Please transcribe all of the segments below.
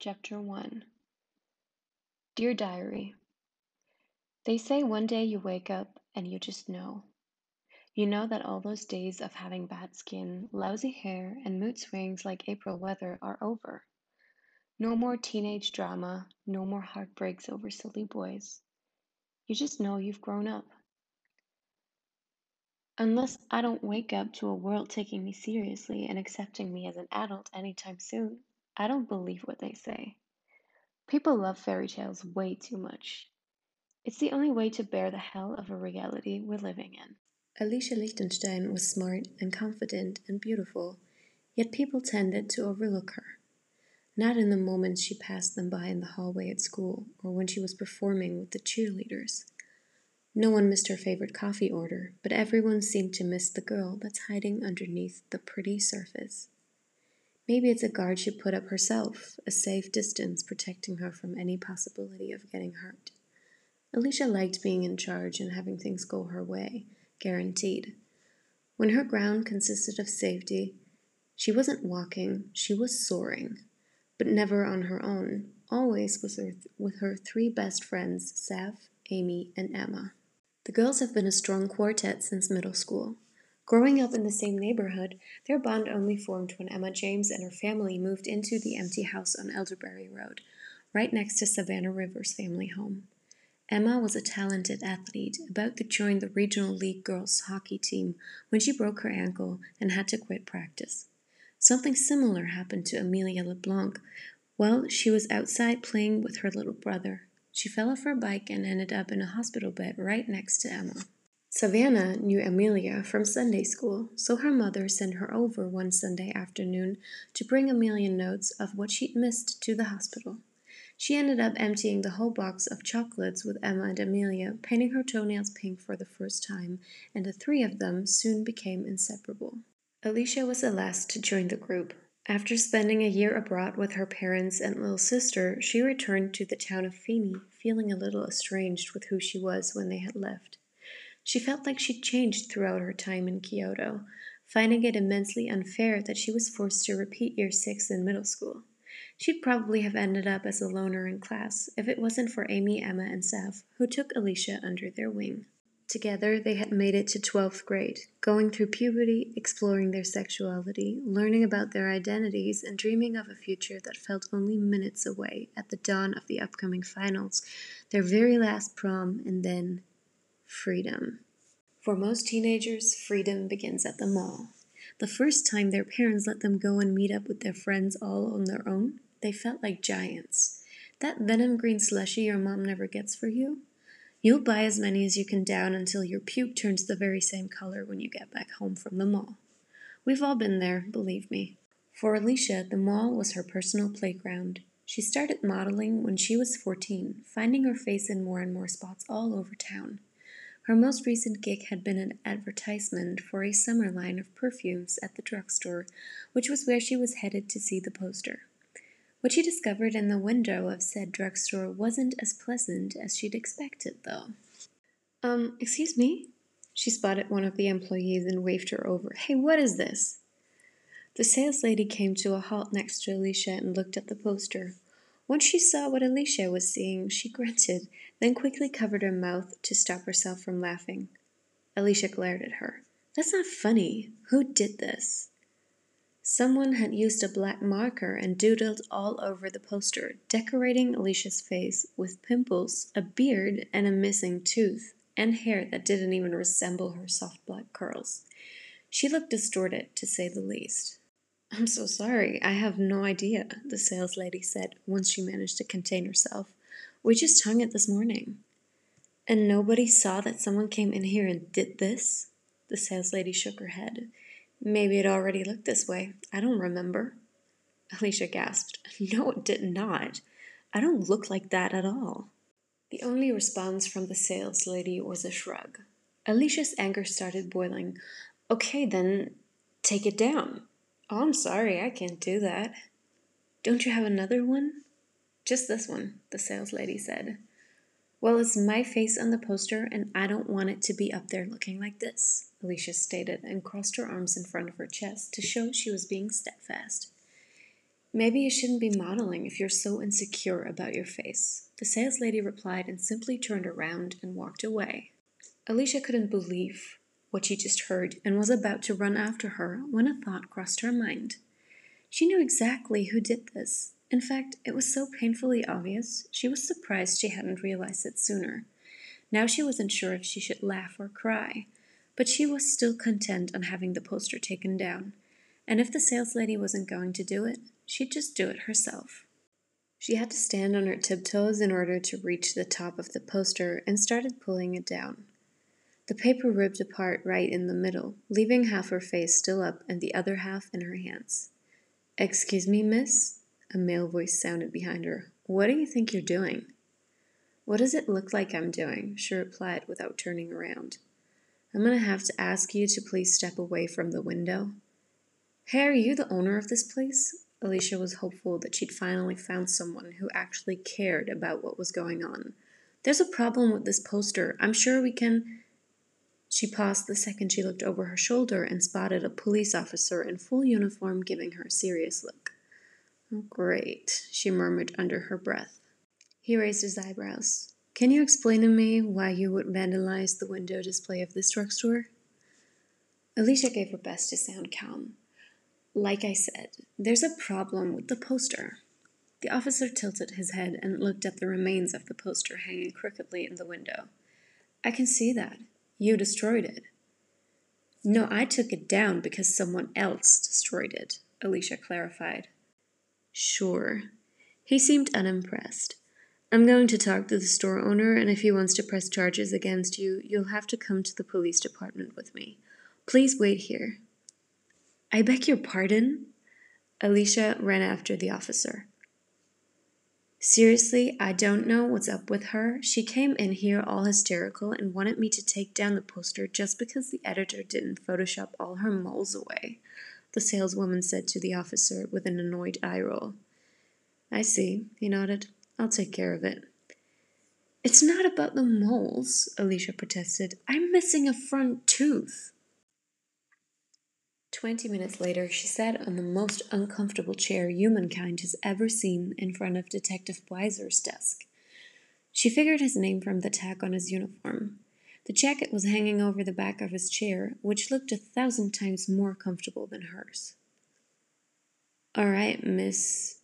Chapter 1 Dear Diary, They say one day you wake up and you just know. You know that all those days of having bad skin, lousy hair, and mood swings like April weather are over. No more teenage drama, no more heartbreaks over silly boys. You just know you've grown up. Unless I don't wake up to a world taking me seriously and accepting me as an adult anytime soon, I don't believe what they say. People love fairy tales way too much. It's the only way to bear the hell of a reality we're living in. Alicia Lichtenstein was smart and confident and beautiful, yet people tended to overlook her. Not in the moments she passed them by in the hallway at school or when she was performing with the cheerleaders. No one missed her favorite coffee order, but everyone seemed to miss the girl that's hiding underneath the pretty surface. Maybe it's a guard she put up herself, a safe distance protecting her from any possibility of getting hurt. Alicia liked being in charge and having things go her way, guaranteed. When her ground consisted of safety, she wasn't walking, she was soaring, but never on her own, always with her, with her three best friends, Sav, Amy, and Emma. The girls have been a strong quartet since middle school. Growing up in the same neighborhood, their bond only formed when Emma James and her family moved into the empty house on Elderberry Road, right next to Savannah Rivers' family home. Emma was a talented athlete, about to join the Regional League girls hockey team when she broke her ankle and had to quit practice. Something similar happened to Amelia LeBlanc while she was outside playing with her little brother. She fell off her bike and ended up in a hospital bed right next to Emma. Savannah knew Amelia from Sunday school, so her mother sent her over one Sunday afternoon to bring Amelia notes of what she'd missed to the hospital. She ended up emptying the whole box of chocolates with Emma and Amelia, painting her toenails pink for the first time, and the three of them soon became inseparable. Alicia was the last to join the group, after spending a year abroad with her parents and little sister, she returned to the town of Feeney, feeling a little estranged with who she was when they had left. She felt like she'd changed throughout her time in Kyoto, finding it immensely unfair that she was forced to repeat year six in middle school. She'd probably have ended up as a loner in class if it wasn't for Amy, Emma, and Sav, who took Alicia under their wing. Together, they had made it to 12th grade, going through puberty, exploring their sexuality, learning about their identities, and dreaming of a future that felt only minutes away at the dawn of the upcoming finals, their very last prom, and then freedom. For most teenagers, freedom begins at the mall. The first time their parents let them go and meet up with their friends all on their own, they felt like giants. That venom green slushy your mom never gets for you? You'll buy as many as you can down until your puke turns the very same color when you get back home from the mall. We've all been there, believe me. For Alicia, the mall was her personal playground. She started modeling when she was 14, finding her face in more and more spots all over town. Her most recent gig had been an advertisement for a summer line of perfumes at the drugstore, which was where she was headed to see the poster. What she discovered in the window of said drugstore wasn't as pleasant as she'd expected, though. Um, excuse me? She spotted one of the employees and waved her over. Hey, what is this? The sales lady came to a halt next to Alicia and looked at the poster. Once she saw what Alicia was seeing, she grunted, then quickly covered her mouth to stop herself from laughing. Alicia glared at her. That's not funny. Who did this? Someone had used a black marker and doodled all over the poster, decorating Alicia's face with pimples, a beard, and a missing tooth, and hair that didn't even resemble her soft black curls. She looked distorted, to say the least. I'm so sorry, I have no idea, the sales lady said once she managed to contain herself. We just hung it this morning. And nobody saw that someone came in here and did this? The sales lady shook her head. Maybe it already looked this way. I don't remember. Alicia gasped. No, it did not. I don't look like that at all. The only response from the sales lady was a shrug. Alicia's anger started boiling. Okay, then take it down. Oh, I'm sorry, I can't do that. Don't you have another one? Just this one, the sales lady said. Well, it's my face on the poster, and I don't want it to be up there looking like this, Alicia stated and crossed her arms in front of her chest to show she was being steadfast. Maybe you shouldn't be modeling if you're so insecure about your face. The sales lady replied and simply turned around and walked away. Alicia couldn't believe what she just heard and was about to run after her when a thought crossed her mind. She knew exactly who did this. In fact, it was so painfully obvious, she was surprised she hadn't realized it sooner. Now she wasn't sure if she should laugh or cry, but she was still content on having the poster taken down. And if the sales lady wasn't going to do it, she'd just do it herself. She had to stand on her tiptoes in order to reach the top of the poster and started pulling it down. The paper ripped apart right in the middle, leaving half her face still up and the other half in her hands. Excuse me, miss? A male voice sounded behind her. What do you think you're doing? What does it look like I'm doing? She replied without turning around. I'm going to have to ask you to please step away from the window. Hey, are you the owner of this place? Alicia was hopeful that she'd finally found someone who actually cared about what was going on. There's a problem with this poster. I'm sure we can. She paused the second she looked over her shoulder and spotted a police officer in full uniform giving her a serious look. Oh, great, she murmured under her breath. He raised his eyebrows. Can you explain to me why you would vandalize the window display of this drugstore? Alicia gave her best to sound calm. Like I said, there's a problem with the poster. The officer tilted his head and looked at the remains of the poster hanging crookedly in the window. I can see that. You destroyed it. No, I took it down because someone else destroyed it, Alicia clarified. Sure. He seemed unimpressed. I'm going to talk to the store owner, and if he wants to press charges against you, you'll have to come to the police department with me. Please wait here. I beg your pardon? Alicia ran after the officer. Seriously, I don't know what's up with her. She came in here all hysterical and wanted me to take down the poster just because the editor didn't Photoshop all her moles away, the saleswoman said to the officer with an annoyed eye roll. I see, he nodded. I'll take care of it. It's not about the moles, Alicia protested. I'm missing a front tooth. Twenty minutes later, she sat on the most uncomfortable chair humankind has ever seen in front of Detective Weiser's desk. She figured his name from the tag on his uniform. The jacket was hanging over the back of his chair, which looked a thousand times more comfortable than hers. All right, Miss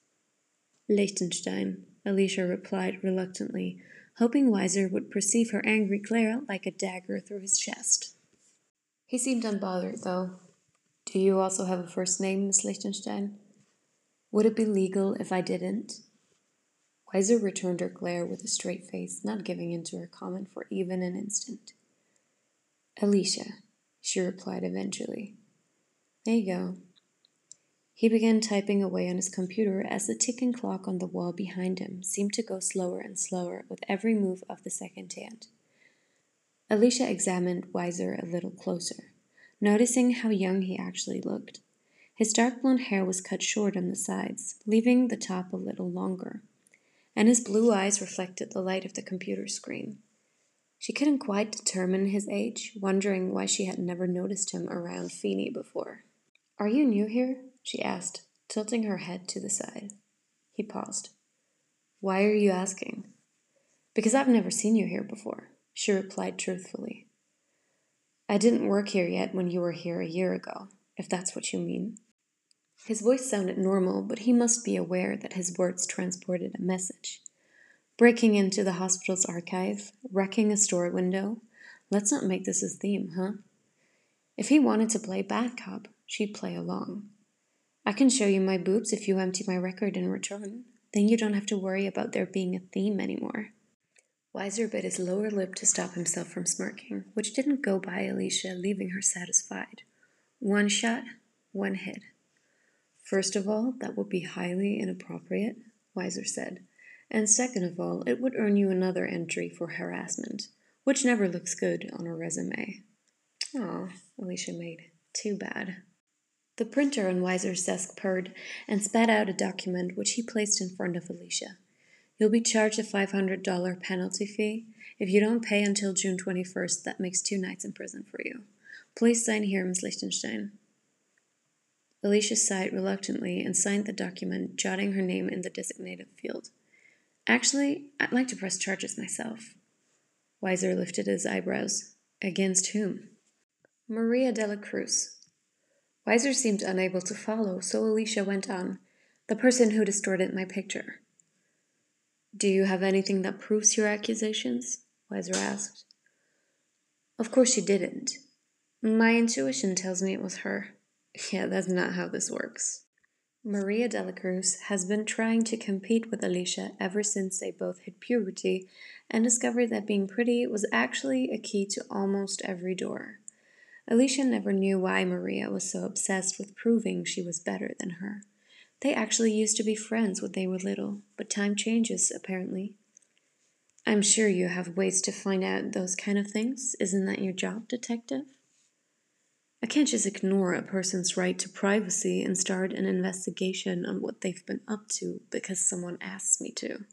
Lichtenstein, Alicia replied reluctantly, hoping Weiser would perceive her angry glare like a dagger through his chest. He seemed unbothered, though, do you also have a first name, Miss Lichtenstein? Would it be legal if I didn't? Weiser returned her glare with a straight face, not giving in to her comment for even an instant. Alicia, she replied eventually. There you go. He began typing away on his computer as the ticking clock on the wall behind him seemed to go slower and slower with every move of the second hand. Alicia examined Weiser a little closer noticing how young he actually looked. His dark blonde hair was cut short on the sides, leaving the top a little longer, and his blue eyes reflected the light of the computer screen. She couldn't quite determine his age, wondering why she had never noticed him around Feeney before. Are you new here? she asked, tilting her head to the side. He paused. Why are you asking? Because I've never seen you here before, she replied truthfully. I didn't work here yet when you were here a year ago, if that's what you mean. His voice sounded normal, but he must be aware that his words transported a message. Breaking into the hospital's archive, wrecking a store window. Let's not make this a theme, huh? If he wanted to play bad cop, she'd play along. I can show you my boobs if you empty my record in return. Then you don't have to worry about there being a theme anymore. Weiser bit his lower lip to stop himself from smirking, which didn't go by Alicia, leaving her satisfied. One shot, one hit. First of all, that would be highly inappropriate, Weiser said. And second of all, it would earn you another entry for harassment, which never looks good on a resume. Oh, Alicia made. Too bad. The printer on Weiser's desk purred and spat out a document which he placed in front of Alicia. You'll be charged a $500 penalty fee. If you don't pay until June 21st, that makes two nights in prison for you. Please sign here, Miss Lichtenstein. Alicia sighed reluctantly and signed the document, jotting her name in the designated field. Actually, I'd like to press charges myself. Weiser lifted his eyebrows. Against whom? Maria de la Cruz. Weiser seemed unable to follow, so Alicia went on. The person who distorted my picture. Do you have anything that proves your accusations? Weiser asked. Of course you didn't. My intuition tells me it was her. Yeah, that's not how this works. Maria Delacruz has been trying to compete with Alicia ever since they both hit puberty and discovered that being pretty was actually a key to almost every door. Alicia never knew why Maria was so obsessed with proving she was better than her. They actually used to be friends when they were little, but time changes, apparently. I'm sure you have ways to find out those kind of things. Isn't that your job, detective? I can't just ignore a person's right to privacy and start an investigation on what they've been up to because someone asks me to,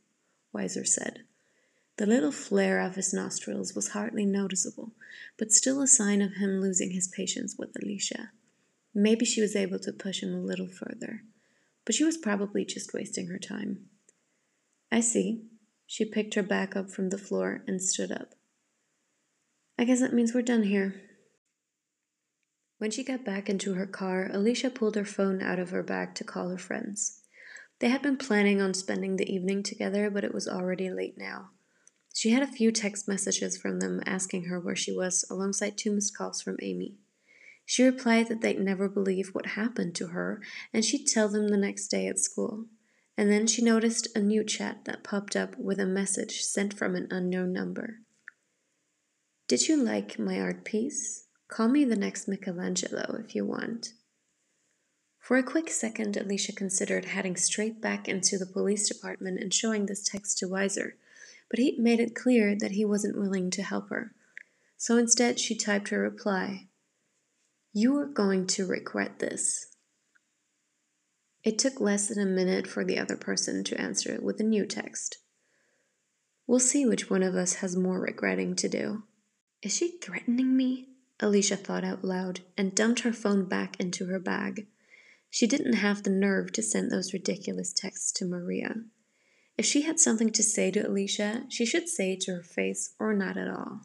Weiser said. The little flare of his nostrils was hardly noticeable, but still a sign of him losing his patience with Alicia. Maybe she was able to push him a little further, but she was probably just wasting her time. I see. She picked her back up from the floor and stood up. I guess that means we're done here. When she got back into her car, Alicia pulled her phone out of her bag to call her friends. They had been planning on spending the evening together, but it was already late now. She had a few text messages from them asking her where she was, alongside two missed calls from Amy. She replied that they'd never believe what happened to her, and she'd tell them the next day at school. And then she noticed a new chat that popped up with a message sent from an unknown number. Did you like my art piece? Call me the next Michelangelo if you want. For a quick second, Alicia considered heading straight back into the police department and showing this text to Weiser, but he made it clear that he wasn't willing to help her. So instead, she typed her reply You are going to regret this. It took less than a minute for the other person to answer with a new text. We'll see which one of us has more regretting to do. Is she threatening me? Alicia thought out loud and dumped her phone back into her bag. She didn't have the nerve to send those ridiculous texts to Maria. If she had something to say to Alicia, she should say it to her face or not at all.